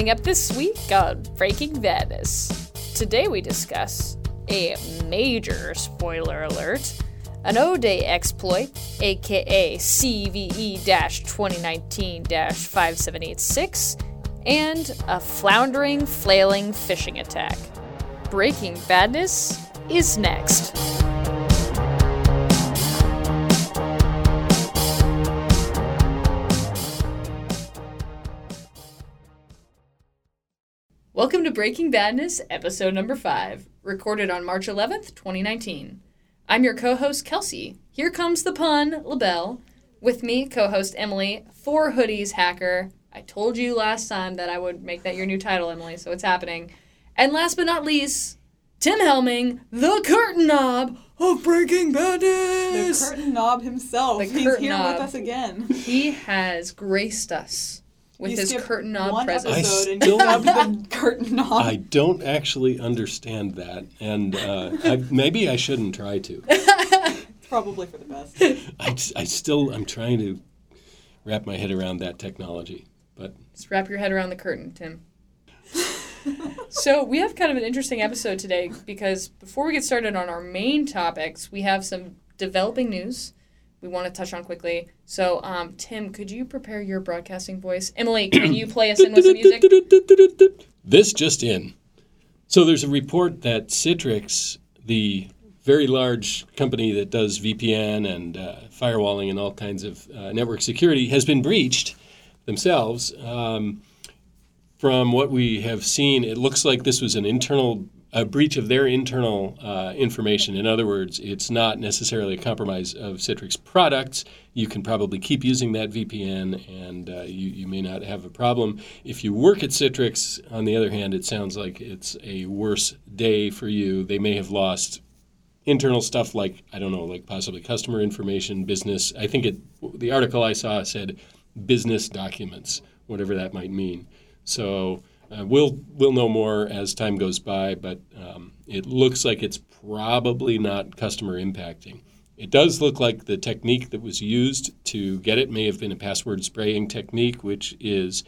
Coming up this week on Breaking Badness. Today we discuss a major spoiler alert, an O Day exploit, aka CVE 2019 5786, and a floundering, flailing fishing attack. Breaking Badness is next. Welcome to Breaking Badness, episode number 5, recorded on March 11th, 2019. I'm your co host, Kelsey. Here comes the pun, LaBelle. With me, co host Emily, Four Hoodies Hacker. I told you last time that I would make that your new title, Emily, so it's happening. And last but not least, Tim Helming, the curtain knob of Breaking Badness. The curtain knob himself. The He's here knob. with us again. He has graced us with You his curtain knob one presence. I still- you dubbed the curtain knob. I don't actually understand that, and uh, I, maybe I shouldn't try to. It's probably for the best. I, I still I'm trying to wrap my head around that technology, but Just wrap your head around the curtain, Tim. so we have kind of an interesting episode today because before we get started on our main topics, we have some developing news we want to touch on quickly. So, um, Tim, could you prepare your broadcasting voice? Emily, can you play us in with some music? This just in. So there's a report that Citrix, the very large company that does VPN and uh, firewalling and all kinds of uh, network security, has been breached themselves. Um, from what we have seen, it looks like this was an internal a breach of their internal uh, information. In other words, it's not necessarily a compromise of Citrix products. You can probably keep using that VPN, and uh, you, you may not have a problem. If you work at Citrix, on the other hand, it sounds like it's a worse day for you. They may have lost internal stuff like I don't know, like possibly customer information, business. I think it. The article I saw said business documents, whatever that might mean. So uh, we'll we'll know more as time goes by, but um, it looks like it's probably not customer impacting. It does look like the technique that was used to get it may have been a password spraying technique, which is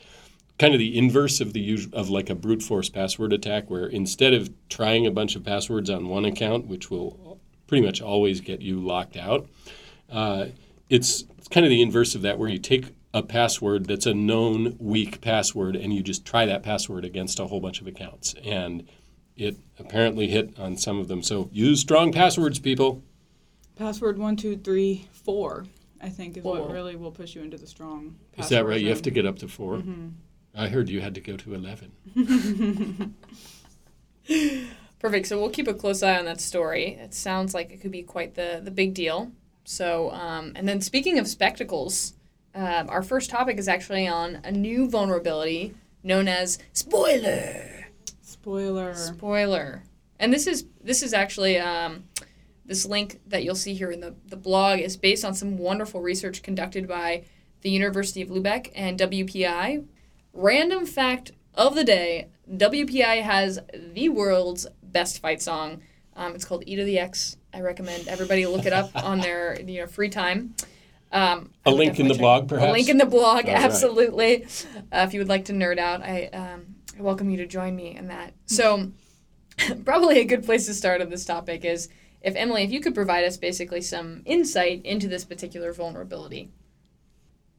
kind of the inverse of the of like a brute force password attack, where instead of trying a bunch of passwords on one account, which will pretty much always get you locked out, uh, it's kind of the inverse of that, where you take a password that's a known weak password and you just try that password against a whole bunch of accounts, and it apparently hit on some of them. So use strong passwords, people. Password one two three four. I think is Four. what really will push you into the strong. Is that right? You have to get up to 4 I heard you had to go to eleven. Perfect. So we'll keep a close eye on that story. It sounds like it could be quite the the big deal. So, um, and then speaking of spectacles, um, our first topic is actually on a new vulnerability known as spoiler. Spoiler. Spoiler. And this is this is actually um, this link that you'll see here in the, the blog is based on some wonderful research conducted by the University of Lubeck and WPI. Random fact of the day: WPI has the world's best fight song. Um, it's called "E to the X." I recommend everybody look it up on their you know free time. Um, I A would link in the definitely blog, perhaps? A link in the blog, All right. absolutely. Uh, if you would like to nerd out, I, um, I welcome you to join me in that. So, probably a good place to start on this topic is if Emily, if you could provide us basically some insight into this particular vulnerability.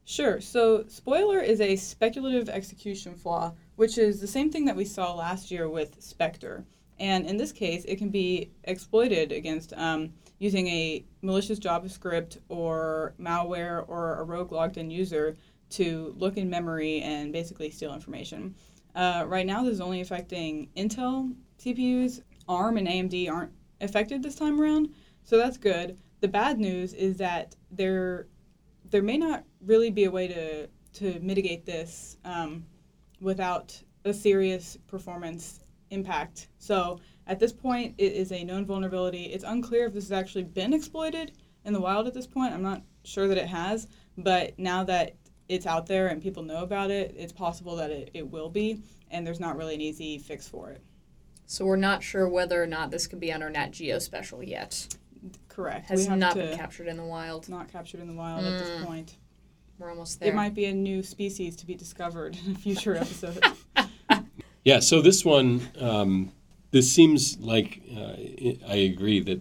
Sure. So, spoiler is a speculative execution flaw, which is the same thing that we saw last year with Spectre. And in this case, it can be exploited against um, using a malicious JavaScript or malware or a rogue logged in user to look in memory and basically steal information. Uh, right now, this is only affecting Intel CPUs. ARM and AMD aren't affected this time around, so that's good. The bad news is that there there may not really be a way to to mitigate this um, without a serious performance impact. So at this point, it is a known vulnerability. It's unclear if this has actually been exploited in the wild at this point. I'm not sure that it has, but now that it's out there and people know about it, it's possible that it, it will be, and there's not really an easy fix for it. So we're not sure whether or not this could be on our Nat Geo special yet. Correct. Has not been captured in the wild. Not captured in the wild at this point. We're almost there. It might be a new species to be discovered in a future episode. Yeah, so this one, um, this seems like uh, I agree that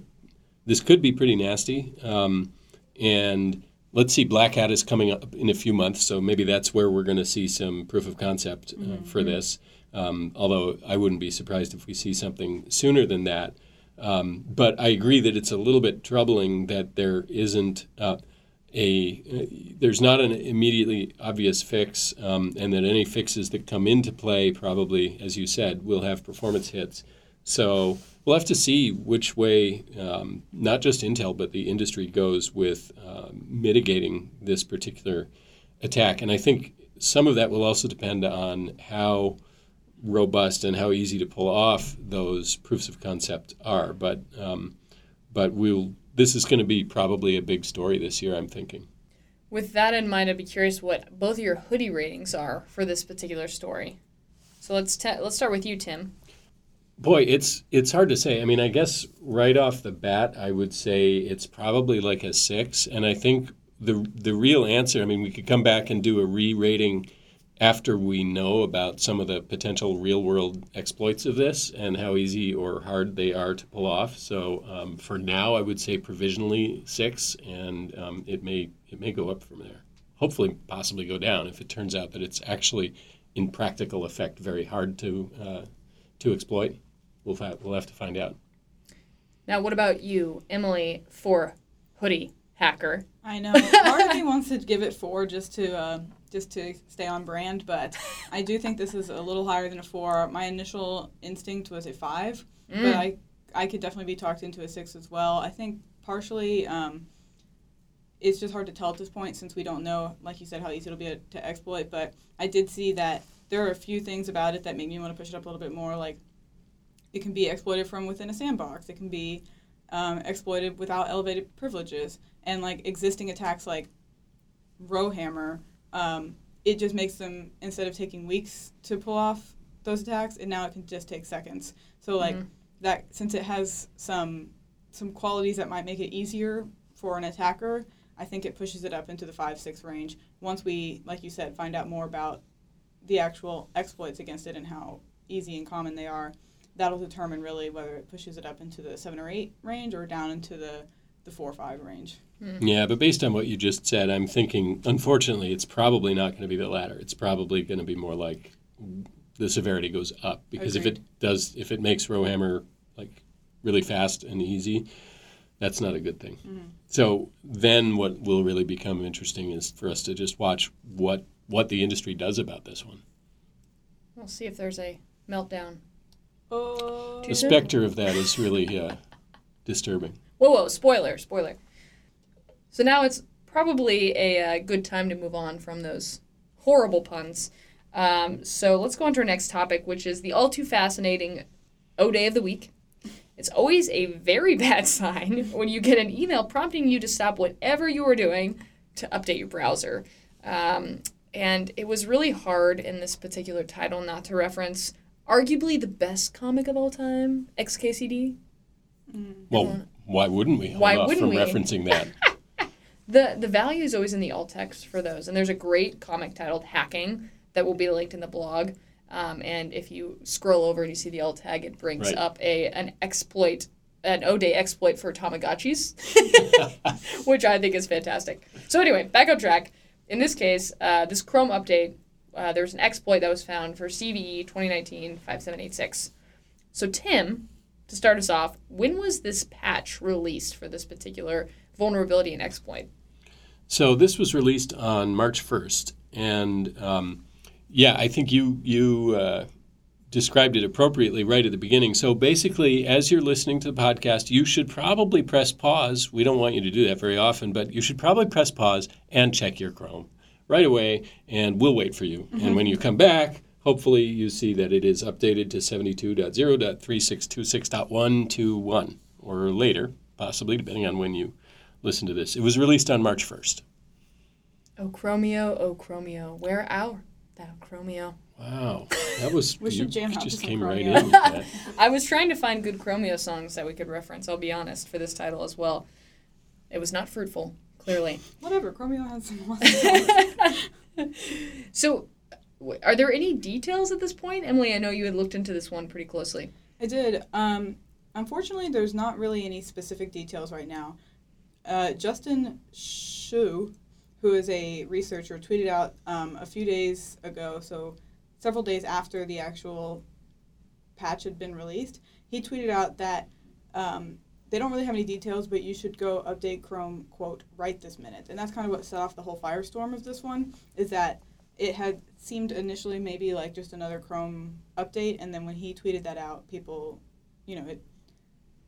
this could be pretty nasty. Um, and let's see, Black Hat is coming up in a few months, so maybe that's where we're going to see some proof of concept uh, Mm-hmm. for this. Um, although I wouldn't be surprised if we see something sooner than that. Um, but I agree that it's a little bit troubling that there isn't uh, a uh, there's not an immediately obvious fix, um, and that any fixes that come into play probably, as you said, will have performance hits. So we'll have to see which way um, not just Intel but the industry goes with uh, mitigating this particular attack, and I think some of that will also depend on how robust and how easy to pull off those proofs of concept are. But um, but we'll this is going to be probably a big story this year. I'm thinking. With that in mind, I'd be curious what both of your hoodie ratings are for this particular story. So let's ta- let's start with you, Tim. Boy, it's it's hard to say. I mean, I guess right off the bat, I would say it's probably like a six, and I think the the real answer. I mean, we could come back and do a re-rating after we know about some of the potential real-world exploits of this and how easy or hard they are to pull off. So um, for now, I would say provisionally six, and um, it may it may go up from there. Hopefully, possibly go down if it turns out that it's actually in practical effect very hard to uh, to exploit. We'll fa- we'll have to find out. Now, what about you, Emily, for hoodie hacker? I know. Part of me wants to give it four just to uh, just to stay on brand, but I do think this is a little higher than a four. My initial instinct was a five, but Mm. I I could definitely be talked into a six as well. I think partially um, it's just hard to tell at this point since we don't know, like you said, how easy it'll be to exploit. But I did see that there are a few things about it that make me want to push it up a little bit more. Like it can be exploited from within a sandbox. It can be um, exploited without elevated privileges and like existing attacks like Rowhammer, um, it just makes them instead of taking weeks to pull off those attacks, and now it can just take seconds. So like Mhm. that, since it has some some qualities that might make it easier for an attacker, I think it pushes it up into the five six range. Once we, like you said, find out more about the actual exploits against it and how easy and common they are, that'll determine really whether it pushes it up into the seven or eight range or down into the the four or five range. Hmm. Yeah, but based on what you just said, I'm thinking, unfortunately, it's probably not going to be the latter. It's probably going to be more like the severity goes up because if it does, if it makes Rowhammer like really fast and easy, that's not a good thing. Hmm. So then, what will really become interesting is for us to just watch what what the industry does about this one. We'll see if there's a meltdown. Oh, The specter of that is really uh, disturbing. Whoa, whoa, spoiler, spoiler. So now it's probably a uh, good time to move on from those horrible puns. Um, so let's go on to our next topic, which is the all too fascinating O Day of the Week. It's always a very bad sign when you get an email prompting you to stop whatever you are doing to update your browser. Um, and it was really hard in this particular title not to reference arguably the best comic of all time, XKCD. Well, why wouldn't we Why off wouldn't from we? referencing that? The the value is always in the alt text for those, and there's a great comic titled "Hacking" that will be linked in the blog. Um, and if you scroll over and you see the alt tag, it brings Right. up a an exploit, an O Day exploit for Tamagotchis, which I think is fantastic. So anyway, back on track. In this case, uh, this Chrome update, uh, was an exploit that was found for CVE 2019-5786. So Tim, to start us off, when was this patch released for this particular vulnerability and exploit? So this was released on March 1st, and um, yeah, I think you you uh, described it appropriately right at the beginning. So basically, as you're listening to the podcast, you should probably press pause. We don't want you to do that very often, but you should probably press pause and check your Chrome right away, and we'll wait for you. And mm-hmm. when you come back, hopefully you see that it is updated to 72.0.3626.121 or later, possibly depending on when you listen to this. It was released on March 1st. Oh Chromio, oh Chromio, where art thou Chromio? Wow, that was We you should jam out just to some came right Chromio. in with that. I was trying to find good Chromio songs that we could reference, I'll be honest, for this title as well. It was not fruitful, clearly. Whatever. Chromio has some. So, w- are there any details at this point? Emily, I know you had looked into this one pretty closely. I did. Um, unfortunately, there's not really any specific details right now. Uh, Justin Schuh, who is a researcher, tweeted out um, a few days ago, so several days after the actual patch had been released, he tweeted out that um, they don't really have any details, but you should go update Chrome, quote, right this minute. And that's kind of what set off the whole firestorm of this one, is that it had seemed initially maybe like just another Chrome update, and then when he tweeted that out, people, you know, it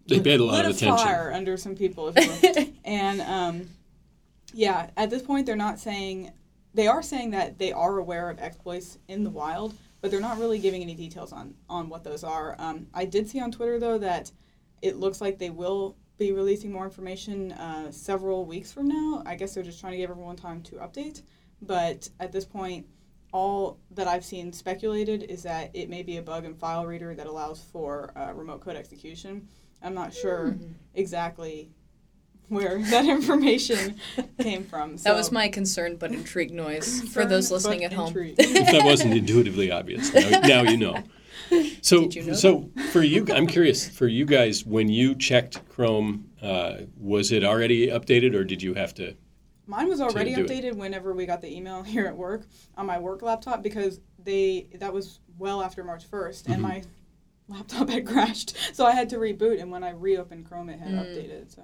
They paid a lot of attention. fire under some people, if you and um, yeah, at this point, they're not saying they are saying that they are aware of exploits in the wild, but they're not really giving any details on on what those are. Um, I did see on Twitter though that it looks like they will be releasing more information uh, several weeks from now. I guess they're just trying to give everyone time to update. But at this point, all that I've seen speculated is that it may be a bug in File Reader that allows for uh, remote code execution. I'm not sure Mm-hmm. exactly where that information came from. So That was my concern but intrigued noise for those listening at home. if that wasn't intuitively obvious. Now, now you know. So, you know so for you, I'm curious. For you guys, when you checked Chrome, uh, was it already updated, or did you have to? Mine was already do it. updated whenever we got the email here at work on my work laptop because they that was well after March 1st Mm-hmm. and my laptop had crashed. So I had to reboot and when I reopened Chrome it had Mm. updated. So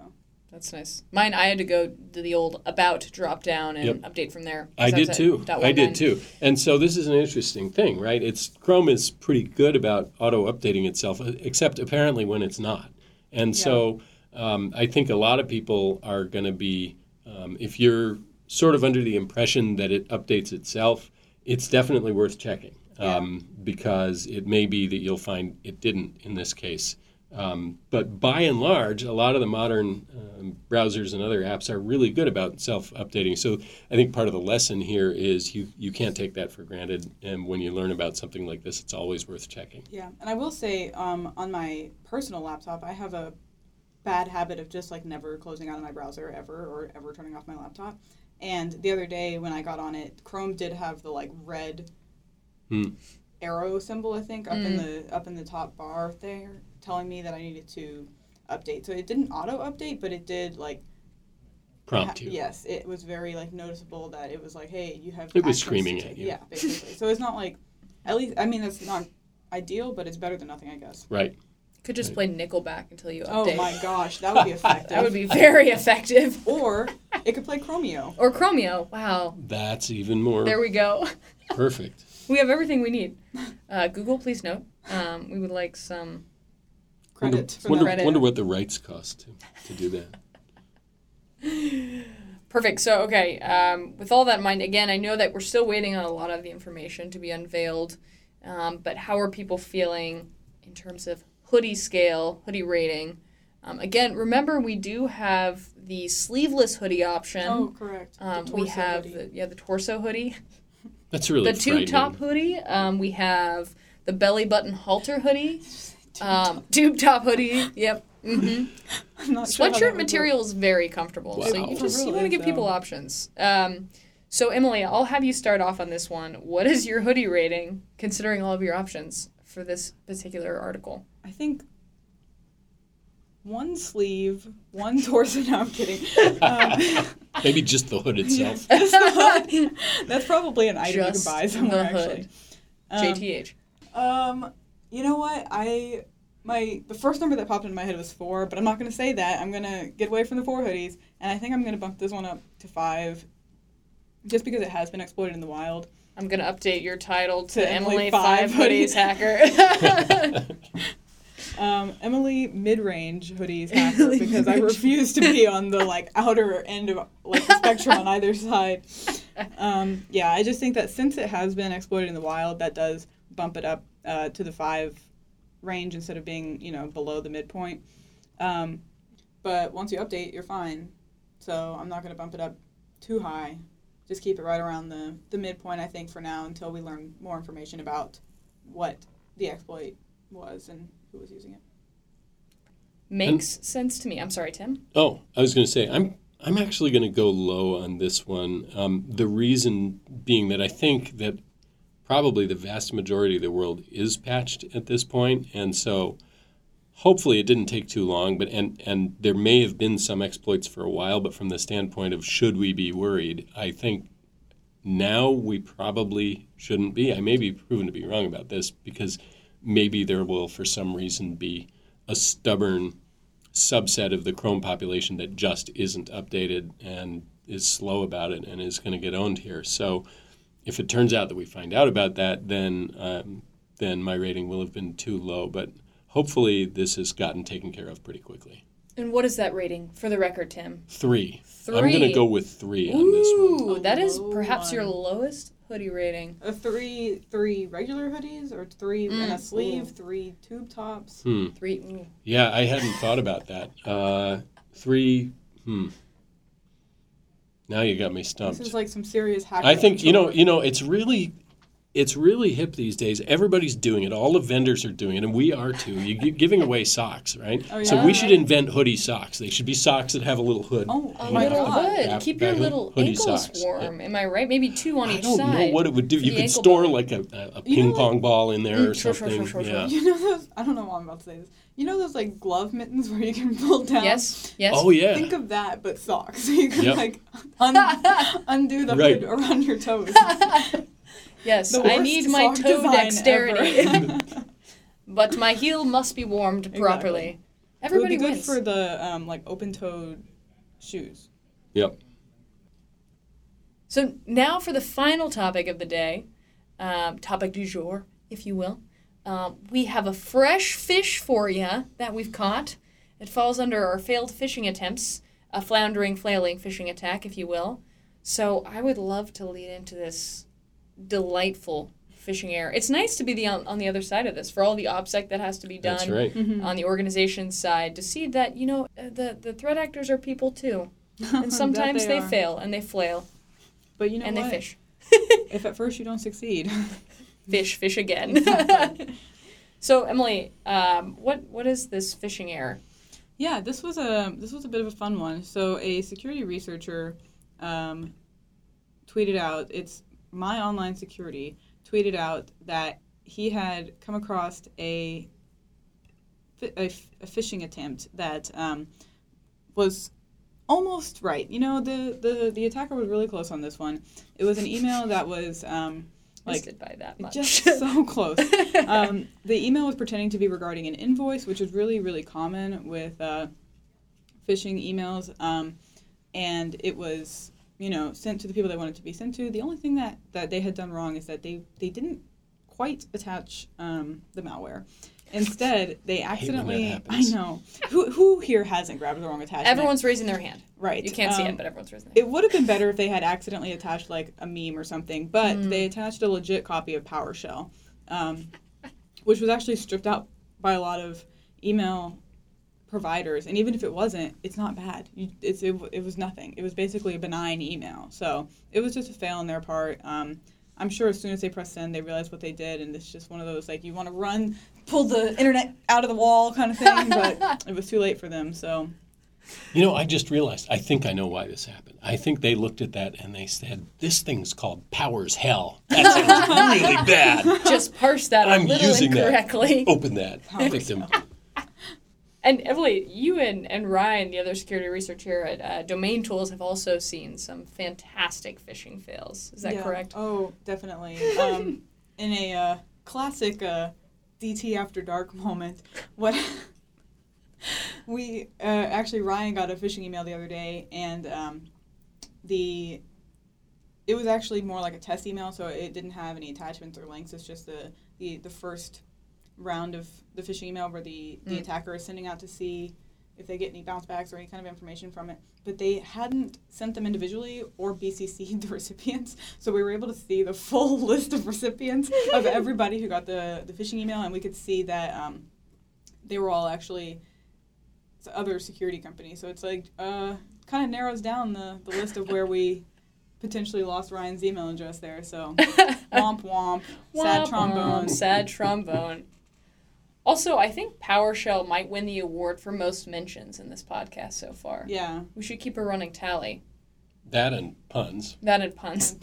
That's nice. Mine, I had to go to the old about drop down and Yep. update from there. I did too. I did too. And so this is an interesting thing, right? It's Chrome is pretty good about auto updating itself, except apparently when it's not. And so um, I think a lot of people are going to be, um, if you're sort of under the impression that it updates itself, it's definitely worth checking um, because it may be that you'll find it didn't in this case. Um, but by and large, a lot of the modern um, browsers and other apps are really good about self-updating. So I think part of the lesson here is you you can't take that for granted. And when you learn about something like this, it's always worth checking. yeah, and I will say um, on my personal laptop I have a bad habit of just like never closing out of my browser ever or ever turning off my laptop. And the other day when I got on it, Chrome did have the like red Hmm. arrow symbol, I think, up in the up in the top bar there, telling me that I needed to update. So it didn't auto update, but it did like Prompt ha- you. Yes, it was very like noticeable that it was like, hey, you have. It was access to screaming take- at you. Yeah, basically. so it's not like, at least I mean that's not ideal, but it's better than nothing, I guess. Right. Could just play Nickelback until you Oh my gosh, that would be effective. That would be very effective. Or it could play Chromio. Or Chromio. Wow. That's even more There we go. perfect. We have everything we need. Uh, Google, please note. Um, we would like some. Credit Wonder, for wonder, that. Reddit. wonder what the rights cost to, to do that. Perfect. So, okay, um, with all that in mind, again, I know that we're still waiting on a lot of the information to be unveiled, um, but how are people feeling in terms of hoodie scale, hoodie rating? Um, again, remember we do have the sleeveless hoodie option. Oh, correct. The um, we have hoodie. the, yeah the torso hoodie, That's really the tube top hoodie. Um, we have the belly button halter hoodie, um, tube top hoodie. Yep. Mm-hmm. I'm not sure how that Sweatshirt would material is very comfortable, so you For just you want to is, give people options. Um, so Emily, I'll have you start off on this one. What is your hoodie rating, considering all of your options for this particular article? I think one sleeve, one torso. No, I'm kidding. Um, Maybe just the hood itself. Just the hood. That's probably an item Just you can buy somewhere the hood. actually. Um, JTH. Um, you know what? I my the first number that popped into my head was four, but I'm not gonna say that. I'm gonna get away from the four hoodies, and I think I'm gonna bump this one up to five, just because it has been exploited in the wild. I'm gonna update your title to, To Emily, Emily Five Hoodies Hoodies. Hacker. Um, Emily mid-range hoodies hacker because I refuse to be on the like outer end of like the spectrum on either side. Um, yeah, I just think that since it has been exploited in the wild, that does bump it up uh, to the five range instead of being you know below the midpoint. Um, but once you update, you're fine. So I'm not going to bump it up too high. Just keep it right around the the midpoint. I think for now until we learn more information about what the exploit was and who was using it. Makes sense to me. I'm sorry, Tim. Oh, I was going to say I'm I'm actually going to go low on this one. Um, the reason being that I think that probably the vast majority of the world is patched at this point, and so hopefully it didn't take too long. But and and there may have been some exploits for a while, but from the standpoint of should we be worried, I think now we probably shouldn't be. I may be proven to be wrong about this because maybe there will, for some reason, be a stubborn subset of the Chrome population that just isn't updated and is slow about it and is going to get owned here. So if it turns out that we find out about that, then um, then my rating will have been too low. But hopefully, this has gotten taken care of pretty quickly. And what is that rating for the record, Tim? Three. Three. I'm going to go with three on this one. Ooh, that is low perhaps your lowest hoodie rating. A three three regular hoodies or three and Mm. a sleeve, Ooh. three tube tops. Hmm. Three. Ooh. Yeah, I hadn't thought about that. Uh, three. Hmm. Now you got me stumped. This is like some serious hacker. I think you know. You know, it's really, it's really hip these days. Everybody's doing it. All the vendors are doing it, and we are too. You're giving away socks, right? Oh, yeah. So we should invent hoodie socks. They should be socks that have a little hood. Oh, A little hood. Back- Keep your little hoodie ankles socks. warm. Am I right? Maybe two on I each don't know what it would do. You could store bone. like a, a, a You know, ping pong ball in there Mm, or sure, sure, something. sure, sure, yeah. You know those? I don't know why I'm about to say this. You know those like glove mittens where you can pull down. Yes. Yes. Oh yeah. Think of that, but socks. So you can Yep. like un- undo the Right. hood around your toes. Yes. I need my toe dexterity, but my heel must be warmed properly. it would Everybody be good for the um, like open-toed shoes. Yep. So now for the final topic of the day, um, topic du jour, if you will. Um, we have a fresh fish for you that we've caught. It falls under our failed fishing attempts, a floundering, flailing fishing attack, if you will. So I would love to lead into this delightful fishing error. It's nice to be the on, on the other side of this for all the OPSEC that has to be done That's right. on the organization side to see that you know uh, the the threat actors are people too, and sometimes they, are. fail and they flail But you know and what? they fish. If at first you don't succeed, fish, fish again. so Emily, um, what what is this fishing error? Yeah, this was a this was a bit of a fun one. So a security researcher um, tweeted out, it's my online security tweeted out that he had come across a a, a phishing attempt that um, was almost right. You know, the, the the attacker was really close on this one. It was an email that was um, like by that much. just so close. um, the email was pretending to be regarding an invoice, which is really, really common with uh, phishing emails. Um, and it was, you know, sent to the people they wanted to be sent to. The only thing that, that they had done wrong is that they, they didn't quite attach um, the malware. Instead, they hate when that accidentally. I happens. know. Who, who here hasn't grabbed the wrong attachment? Everyone's raising their hand. right. You can't see um, it, but everyone's raising their it would have been better if they had accidentally attached like a meme or something, but Mm. they attached a legit copy of PowerShell, um, which was actually stripped out by a lot of email providers. And even if it wasn't, it's not bad. You, it's, it, it was nothing. It was basically a benign email. So it was just a fail on their part. Um, I'm sure as soon as they pressed send, they realized what they did, and it's just one of those like you want to run, pull the internet out of the wall kind of thing, but it was too late for them. So You know, I just realized. I think I know why this happened. I think they looked at that and they said, "This thing's called Powers Hell. That sounds really bad. Just parse that i'm little using that. incorrectly. Open that victim." And Emily, you and, and Ryan, the other security researcher at uh, Domain Tools, have also seen some fantastic phishing fails. Is that Yeah. correct? Oh, definitely. Um, in a uh, classic uh, DT After Dark moment, what we uh, actually Ryan got a phishing email the other day, and um, the it was actually more like a test email, so it didn't have any attachments or links. It's just the the, the first round of the phishing email where the, the Mm. attacker is sending out to see if they get any bounce backs or any kind of information from it. But they hadn't sent them individually or BCC'd the recipients. So we were able to see the full list of recipients of everybody who got the, the phishing email, and we could see that um, they were all actually other security companies. So it's like, uh, kind of narrows down the, the list of where we potentially lost Ryan's email address there. So womp womp, sad Womp trombone. womp, sad trombone. Also, I think PowerShell might win the award for most mentions in this podcast so far. Yeah. We should keep a running tally. That and puns. That and puns.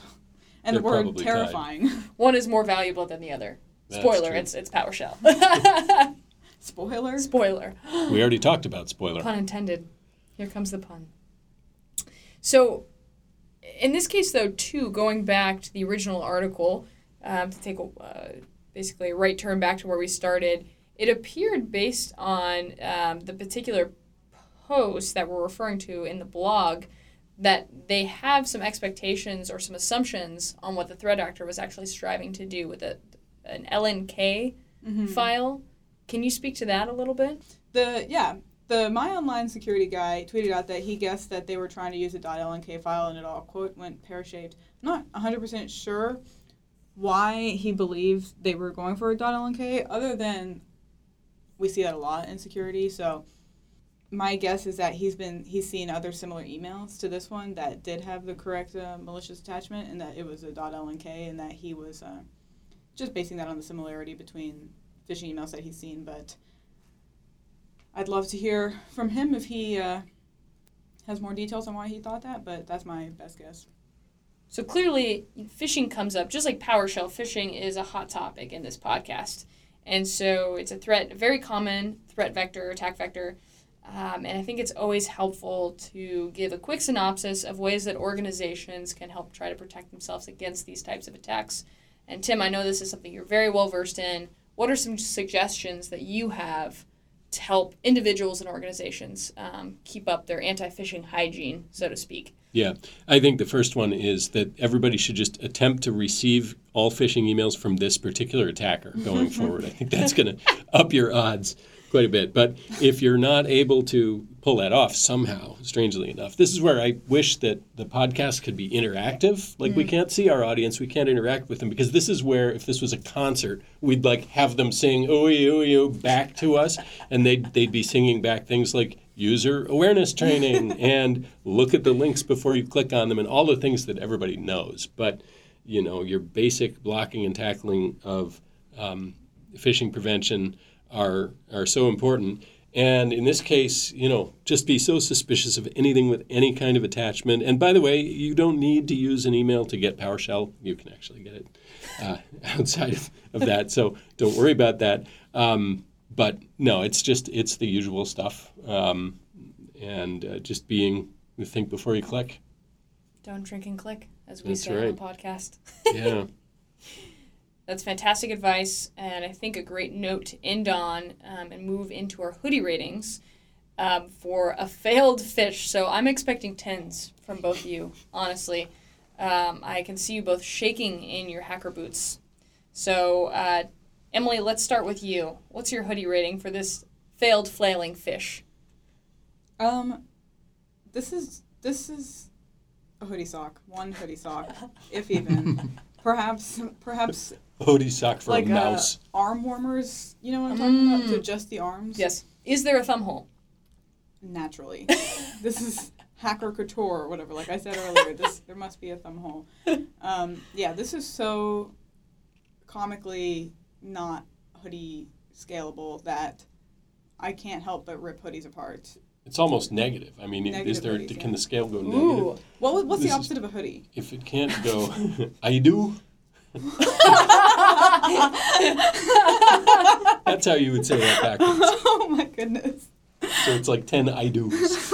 and They're the word probably tied. terrifying. One is more valuable than the other. That's Spoiler, true. it's it's PowerShell. Spoiler. Spoiler. We already talked about spoiler. Pun intended. Here comes the pun. So, in this case, though, too, going back to the original article, um, to take a, uh, basically a right turn back to where we started, it appeared based on um, the particular post that we're referring to in the blog that they have some expectations or some assumptions on what the threat actor was actually striving to do with a, an LNK file. Can you speak to that a little bit? The yeah, the my online security guy tweeted out that he guessed that they were trying to use a .lnk file and it all quote went pear shaped. Not 100% sure why he believed they were going for a .lnk other than we see that a lot in security. So my guess is that he's been he's seen other similar emails to this one that did have the correct uh, malicious attachment and that it was a .lnk and that he was uh, just basing that on the similarity between phishing emails that he's seen, but I'd love to hear from him if he uh, has more details on why he thought that, but that's my best guess. So clearly, phishing comes up just like PowerShell. Phishing is a hot topic in this podcast, and so it's a threat, very common threat vector, attack vector. Um, and I think it's always helpful to give a quick synopsis of ways that organizations can help try to protect themselves against these types of attacks. And Tim, I know this is something you're very well versed in. What are some suggestions that you have to help individuals and organizations um, keep up their anti-phishing hygiene, so to speak? Yeah, I think the first one is that everybody should just attempt to receive all phishing emails from this particular attacker going forward. I think that's going to up your odds quite a bit. But if you're not able to pull that off somehow, strangely enough, this is where I wish that the podcast could be interactive. Like we mm. can't see our audience, we can't interact with them because this is where if this was a concert, we'd like have them sing ooey ooh back to us, and they'd they'd be singing back things like user awareness training and look at the links before you click on them and all the things that everybody knows. But you know your basic blocking and tackling of um, phishing prevention are are so important. And in this case, you know, just be so suspicious of anything with any kind of attachment. And by the way, you don't need to use an email to get PowerShell. You can actually get it uh, outside of, that. So don't worry about that. Um, but no, it's just it's the usual stuff. Um, and uh, just being think before you click. Don't drink and click, as we That's say right. on the podcast. Yeah. That's fantastic advice, and I think a great note to end on um, and move into our hoodie ratings um, for a failed fish. So I'm expecting tens from both of you, honestly. Um, I can see you both shaking in your hacker boots. So, uh, Emily, let's start with you. What's your hoodie rating for this failed flailing fish? Um, this is this is a hoodie sock, one hoodie sock, if even. perhaps perhaps Hoodie sock for like a mouse. Uh, arm warmers. You know what I'm talking about? Mm. To just the arms. Yes. Is there a thumb hole? Naturally, this is hacker couture or whatever. Like I said earlier, this there must be a thumb hole. Um, yeah, this is so comically not hoodie scalable that I can't help but rip hoodies apart. It's almost negative. I mean, is there? hoodies, can yeah. the scale go negative? Ooh. What was- what's This the is- opposite of a hoodie? If it can't go, I do. That's how you would say that backwards. oh my goodness. So it's like ten I do's.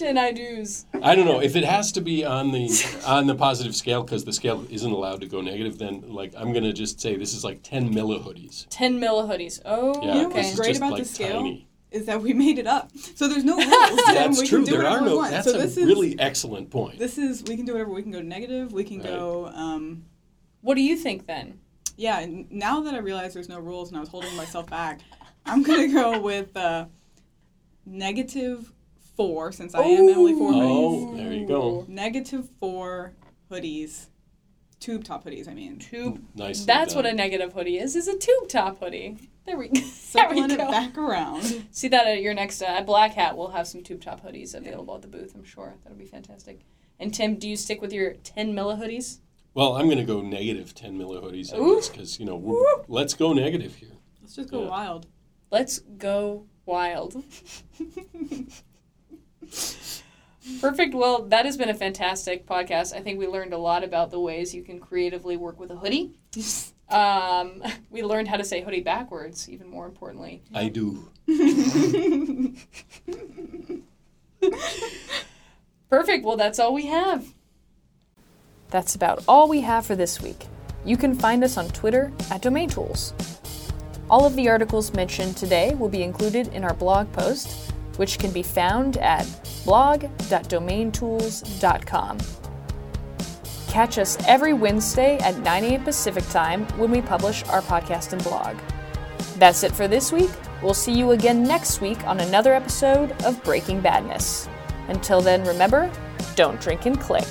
Ten I do's. I don't know if it has to be on the on the positive scale because the scale isn't allowed to go negative. Then like I'm gonna just say this is like ten millihoodies. 10 milli hoodies. Oh, Yeah, You know okay. what's great about like the scale? tiny. Is that we made it up. So there's no rules. and That's we true. Can do There are whatever we no. want. That's so a this is really excellent point. this is we can do whatever. We can go negative. We can Right. go. Um, What do you think then? yeah. And now that I realize there's no rules and I was holding myself back, I'm gonna go with uh, negative four since I am only Four hoodies. Oh, there you go. Negative four hoodies, tube top hoodies. I mean, Tube. Nice. That's what a negative hoodie is. Is a tube top hoodie. There we, there we circling it go. back around. See that at your next uh, Black Hat. We'll have some tube top hoodies available at the booth. I'm sure that'll be fantastic. And Tim, do you stick with your 10 milli hoodies? Well, I'm gonna go negative ten millihoodies on Ooh. this because you know we're, Ooh. let's go negative here. Let's just go Yeah. wild. Let's go wild. Perfect. Well, that has been a fantastic podcast. I think we learned a lot about the ways you can creatively work with a hoodie. Um, we learned how to say hoodie backwards, even more importantly. I do. Perfect. Well, that's all we have. That's about all we have for this week. You can find us on Twitter at Domain Tools. All of the articles mentioned today will be included in our blog post, which can be found at blog.domaintools.com. Catch us every Wednesday at 9 a.m. Pacific Time when we publish our podcast and blog. That's it for this week. We'll see you again next week on another episode of Breaking Badness. Until then, remember don't drink and click.